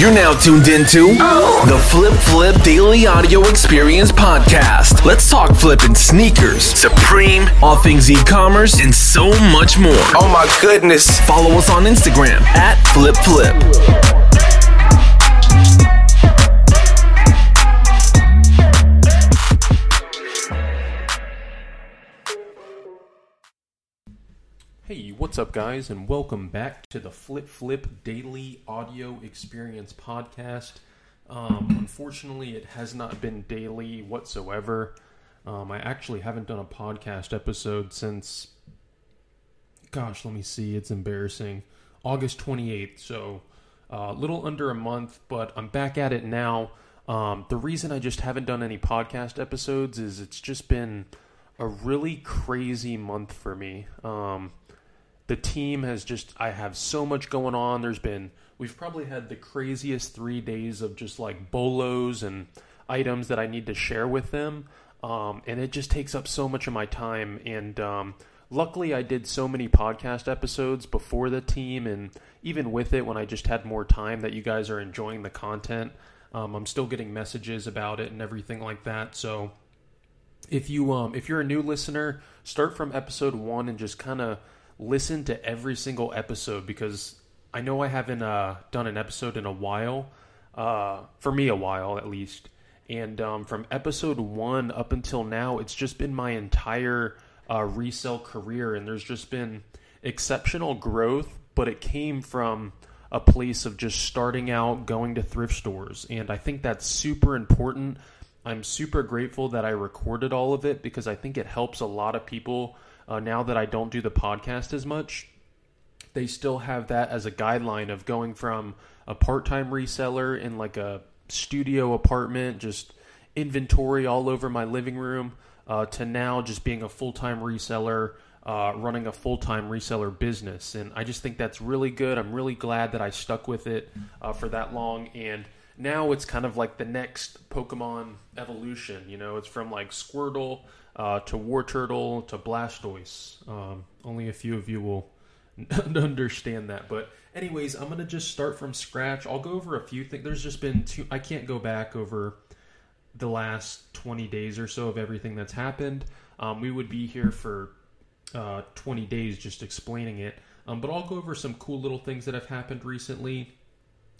You're now tuned into the Flip Flip Daily Audio Experience Podcast. Let's talk flipping sneakers, Supreme, all things e-commerce, and so much more. Oh my goodness. Follow us on Instagram at Flip Flip. Hey, what's up, guys, and welcome back to the Flip Flip Daily Audio Experience Podcast. Um, unfortunately, it has not been daily whatsoever. Um, I actually haven't done a podcast episode since, gosh, let me see, it's embarrassing. August 28th, so uh, a little under a month, but I'm back at it now. Um, the reason I just haven't done any podcast episodes is it's just been a really crazy month for me. Um, the team has just I have so much going on. There's been we've probably had the craziest three days of just like bolos and items that I need to share with them, um, and it just takes up so much of my time. And um, luckily, I did so many podcast episodes before the team, and even with it, when I just had more time, that you guys are enjoying the content. Um, I'm still getting messages about it and everything like that. So if you um if you're a new listener, start from episode one and just kind of listen to every single episode because I know I haven't uh, done an episode in a while, uh, for me a while at least. And um, from episode one up until now, it's just been my entire uh, resale career, and there's just been exceptional growth. But it came from a place of just starting out, going to thrift stores, and I think that's super important. I'm super grateful that I recorded all of it because I think it helps a lot of people uh, now that I don't do the podcast as much, they still have that as a guideline of going from a part time reseller in like a studio apartment, just inventory all over my living room, uh, to now just being a full time reseller. Uh, running a full time reseller business. And I just think that's really good. I'm really glad that I stuck with it uh, for that long. And now it's kind of like the next Pokemon evolution. You know, it's from like Squirtle uh, to Wartortle to Blastoise. Um, only a few of you will understand that. But, anyways, I'm to just start from scratch. I'll go over a few things. There's just been two, I can't go back over the last 20 days or so of everything that's happened. Um, we would be here for uh, 20 days just explaining it. Um, but I'll go over some cool little things that have happened recently.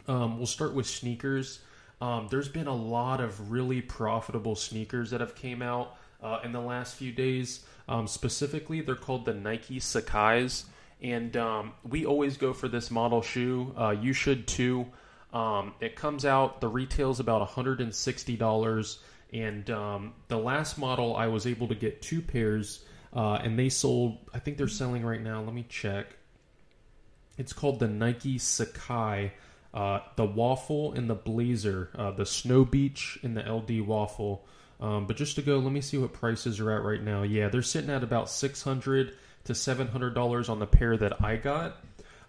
Um, we'll start with sneakers. Um, there's been a lot of really profitable sneakers that have came out uh, in the last few days. Um, specifically, they're called the Nike Sacais, and um, we always go for this model shoe. Uh, you should too. Um, it comes out. The retail's about $160, and um, the last model I was able to get two pairs, uh, and they sold. I think they're selling right now. Let me check. It's called the Nike Sacai. Uh, the waffle and the blazer, uh, the snow beach and the LD waffle. Um, but just to go, let me see what prices are at right now. Yeah, they're sitting at about six hundred to seven hundred dollars on the pair that I got,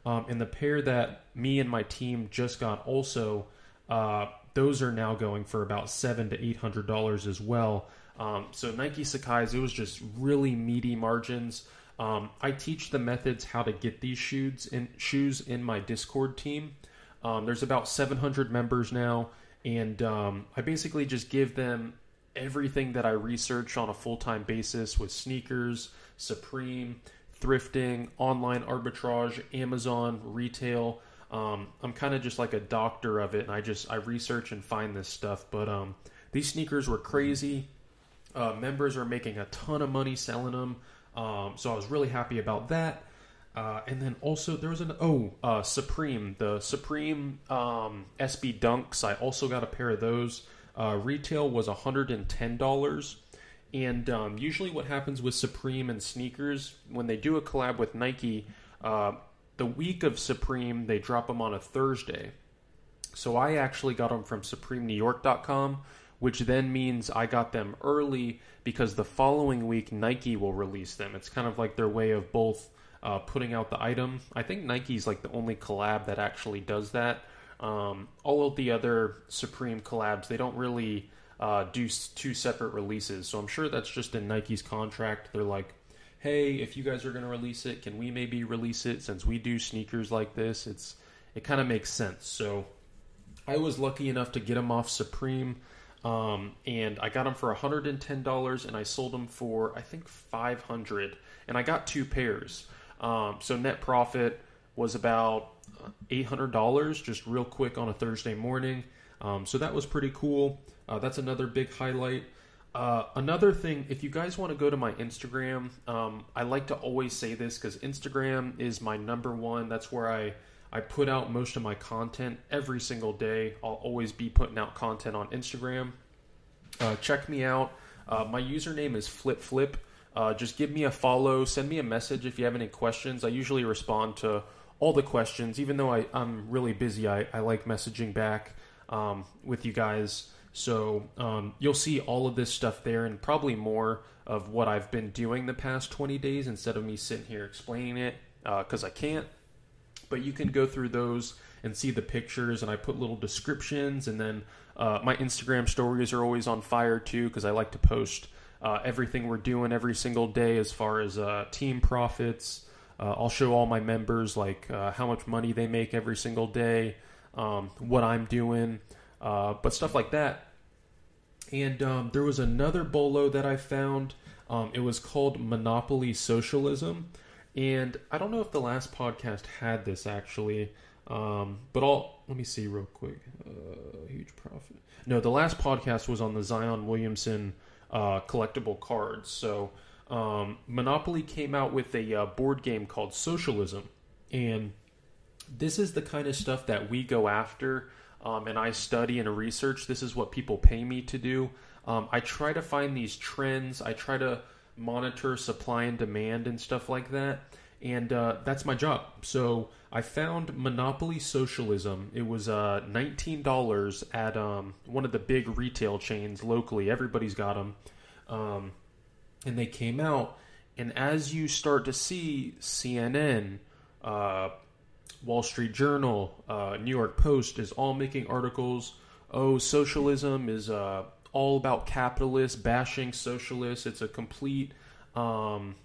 um, and the pair that me and my team just got also. Uh, those are now going for about seven to eight hundred dollars as well. Um, so Nike Sacai's, it was just really meaty margins. Um, I teach the methods how to get these shoes in shoes in my Discord team. Um, there's about 700 members now, and um, I basically just give them everything that I research on a full time basis with sneakers, Supreme, thrifting, online arbitrage, Amazon, retail. Um, I'm kind of just like a doctor of it, and I just I research and find this stuff. But um, these sneakers were crazy. Uh, members are making a ton of money selling them, um, so I was really happy about that. Uh, and then also there was an oh uh, Supreme the Supreme um, SB Dunks. I also got a pair of those. Uh, retail was hundred and ten dollars. And um, usually, what happens with Supreme and sneakers when they do a collab with Nike, uh, the week of Supreme they drop them on a Thursday. So I actually got them from SupremeNewYork.com, which then means I got them early because the following week Nike will release them. It's kind of like their way of both uh, putting out the item. I think Nike's like the only collab that actually does that. Um, all of the other Supreme collabs, they don't really uh, do two separate releases. So I'm sure that's just in Nike's contract. They're like, hey, if you guys are going to release it, can we maybe release it since we do sneakers like this? It's it kind of makes sense. So I was lucky enough to get them off Supreme, um, and I got them for hundred and I sold them for I think five hundred, and I got two pairs. Um, so net profit was about eight hundred dollars, just real quick on a Thursday morning. Um, so that was pretty cool. Uh, that's another big highlight. Uh, another thing, if you guys want to go to my Instagram, um, I like to always say this because Instagram is my number one. That's where I I put out most of my content every single day. I'll always be putting out content on Instagram. Uh, check me out. Uh, my username is Flip Flip. Uh, just give me a follow. Send me a message if you have any questions. I usually respond to all the questions, even though I, am really busy. I, I like messaging back um, with you guys. So um, you'll see all of this stuff there and probably more of what I've been doing the past 20 days instead of me sitting here explaining it because uh, I can't. But you can go through those and see the pictures, and I put little descriptions. And then uh, my Instagram stories are always on fire too because I like to post uh, everything we're doing every single day as far as uh, team profits. Uh, I'll show all my members like uh, how much money they make every single day, um, what I'm doing uh, but stuff like that. And um, there was another bolo that I found. Um, it was called Monopoly Socialism. And I don't know if the last podcast had this actually, um, but I'll let me see real quick. Uh, huge profit. No, the last podcast was on the Zion Williamson uh, collectible cards. So um, Monopoly came out with a uh, board game called Socialism, and this is the kind of stuff that we go after um, and I study and research. This is what people pay me to do. Um, I try to find these trends. I try to monitor supply and demand and stuff like that. And uh, that's my job. So I found Monopoly Socialism. It was uh, $19 at um, one of the big retail chains locally. Everybody's got them. Um, and they came out. And as you start to see CNN, uh, Wall Street Journal, uh, New York Post is all making articles. Oh, socialism is uh, all about capitalists bashing socialists. It's a complete um,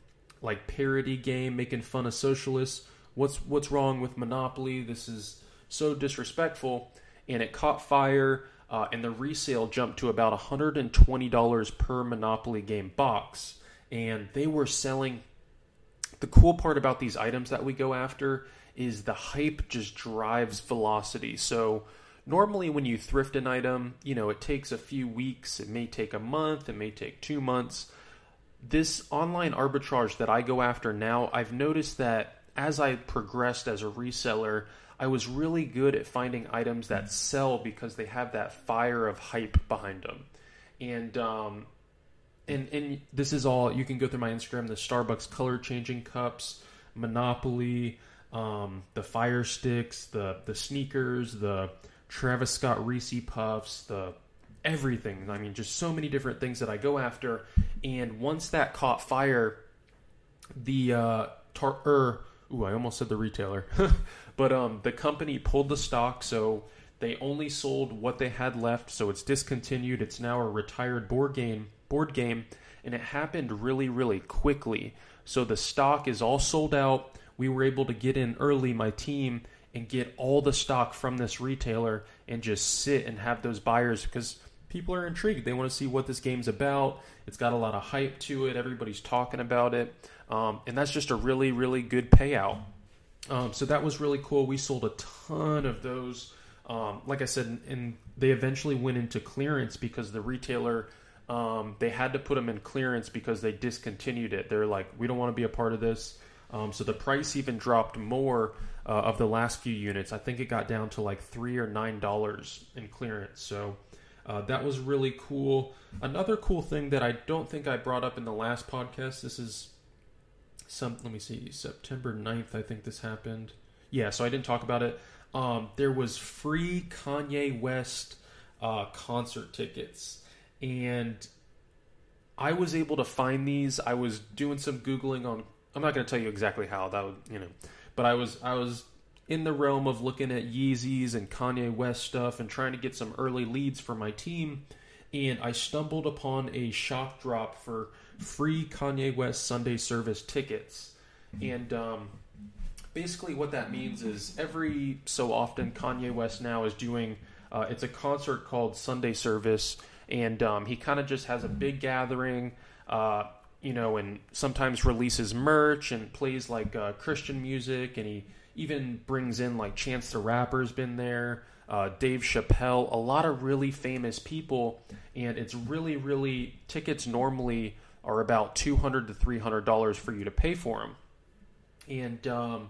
like parody game making fun of socialists. What's what's wrong with monopoly? This is so disrespectful, and it caught fire. Uh, and the resale jumped to about $120 per Monopoly game box. And they were selling. The cool part about these items that we go after is the hype just drives velocity. So normally when you thrift an item, you know, it takes a few weeks, it may take a month, it may take 2 months. This online arbitrage that I go after now, I've noticed that as I progressed as a reseller, I was really good at finding items that sell because they have that fire of hype behind them. And um, and and this is all you can go through my Instagram. The Starbucks color changing cups, Monopoly, um, the fire sticks, the the sneakers, the Travis Scott Reese Puffs, the everything. I mean, just so many different things that I go after. And once that caught fire, the uh, tar- er, ooh, I almost said the retailer, but um, the company pulled the stock, so they only sold what they had left. So it's discontinued. It's now a retired board game. Board game, and it happened really, really quickly. So the stock is all sold out we were able to get in early, my team, and get all the stock from this retailer and just sit and have those buyers because people are intrigued. They want to see what this game's about. It's got a lot of hype to it. Everybody's talking about it. Um, and that's just a really, really good payout. Um, so that was really cool. We sold a ton of those. Um, like I said, and they eventually went into clearance because the retailer um, they had to put them in clearance because they discontinued it. They're like, we don't want to be a part of this. Um, so the price even dropped more uh, of the last few units. I think it got down to like three or nine dollars in clearance. So uh, that was really cool. Another cool thing that I don't think I brought up in the last podcast. This is some. Let me see. September 9th, I think this happened. Yeah. So I didn't talk about it. Um, there was free Kanye West uh, concert tickets, and I was able to find these. I was doing some googling on I'm not going to tell you exactly how that would, you know, but I was I was in the realm of looking at Yeezys and Kanye West stuff and trying to get some early leads for my team, and I stumbled upon a shock drop for free Kanye West Sunday service tickets, and um, basically what that means is every so often Kanye West now is doing uh, it's a concert called Sunday Service, and um, he kind of just has a big gathering. Uh, you know, and sometimes releases merch and plays like uh, Christian music, and he even brings in like Chance the Rapper's been there, uh, Dave Chappelle, a lot of really famous people, and it's really, really tickets normally are about two hundred to three hundred dollars for you to pay for them, and um,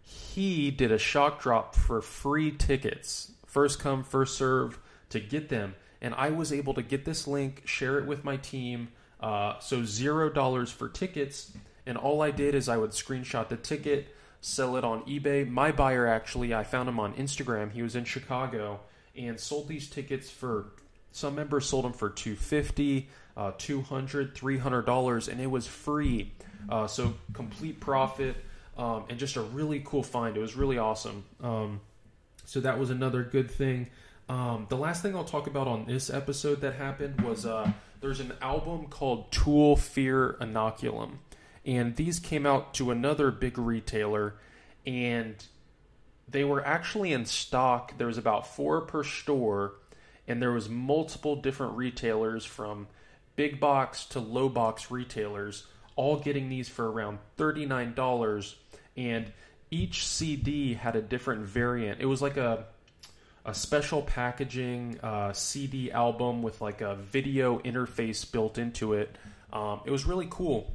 he did a shock drop for free tickets, first come first serve to get them, and I was able to get this link, share it with my team. Uh, so zero dollars for tickets, and all I did is I would screenshot the ticket, sell it on eBay. My buyer actually, I found him on Instagram. He was in Chicago and sold these tickets for. Some members sold them for 250 uh, 200 $300, and it was free. Uh, so complete profit um, and just a really cool find. It was really awesome. Um, so that was another good thing. Um, the last thing I'll talk about on this episode that happened was uh, there's an album called Tool Fear Inoculum. And these came out to another big retailer, and they were actually in stock. There was about four per store, and there was multiple different retailers from big box to low box retailers, all getting these for around $39. And each CD had a different variant. It was like a a special packaging uh, CD album with like a video interface built into it. Um, it was really cool,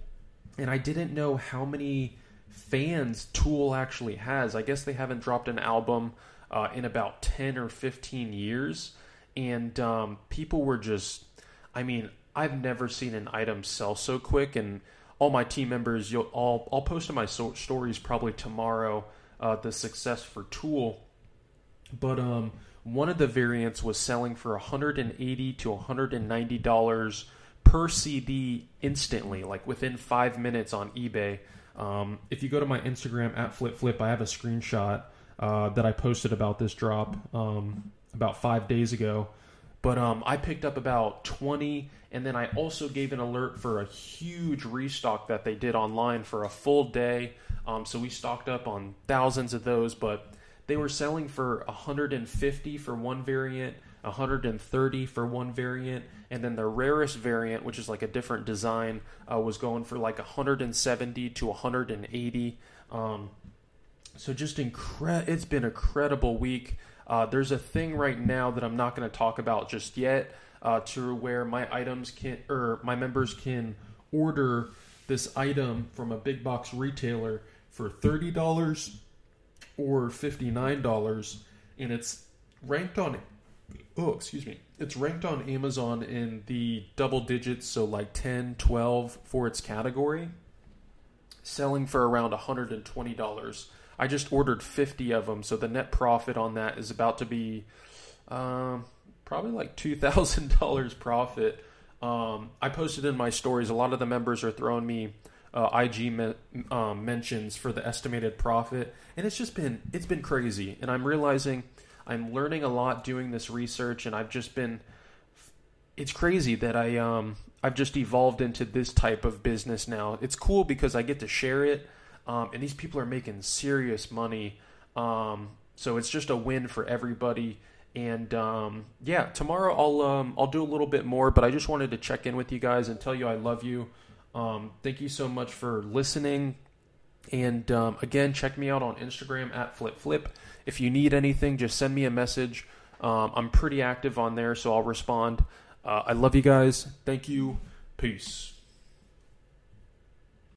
and I didn't know how many fans Tool actually has. I guess they haven't dropped an album uh, in about ten or fifteen years, and um, people were just. I mean, I've never seen an item sell so quick, and all my team members, you'll all I'll post in my so- stories probably tomorrow. Uh, the success for Tool but um, one of the variants was selling for 180 to 190 dollars per CD instantly, like within five minutes on eBay. Um, if you go to my Instagram at flip flip, I have a screenshot uh, that I posted about this drop um, about five days ago. But um, I picked up about 20, and then I also gave an alert for a huge restock that they did online for a full day. Um, so we stocked up on thousands of those, but they were selling for 150 for one variant, 130 for one variant, and then the rarest variant, which is like a different design, uh, was going for like 170 to 180. Um, so just incre- it's been a credible week. Uh, there's a thing right now that I'm not going to talk about just yet, uh, to where my items can or my members can order this item from a big box retailer for thirty dollars or $59 and it's ranked on oh excuse me. It's ranked on amazon in the double digits so like 10 12 for its category. Selling for around $120 i just ordered 50 of them so the net profit on that is about to be um, probably like $2000 profit. Um, i posted in my stories a lot of the members are throwing me uh, IG me- um, mentions for the estimated profit, and it's just been it's been crazy. And I'm realizing I'm learning a lot doing this research, and I've just been it's crazy that I um I've just evolved into this type of business now. It's cool because I get to share it, um, and these people are making serious money. Um, so it's just a win for everybody. And um, yeah, tomorrow I'll um, I'll do a little bit more, but I just wanted to check in with you guys and tell you I love you. Um, thank you so much for listening. And um, again, check me out on Instagram at FlipFlip. If you need anything, just send me a message. Um, I'm pretty active on there, so I'll respond. Uh, I love you guys. Thank you. Peace.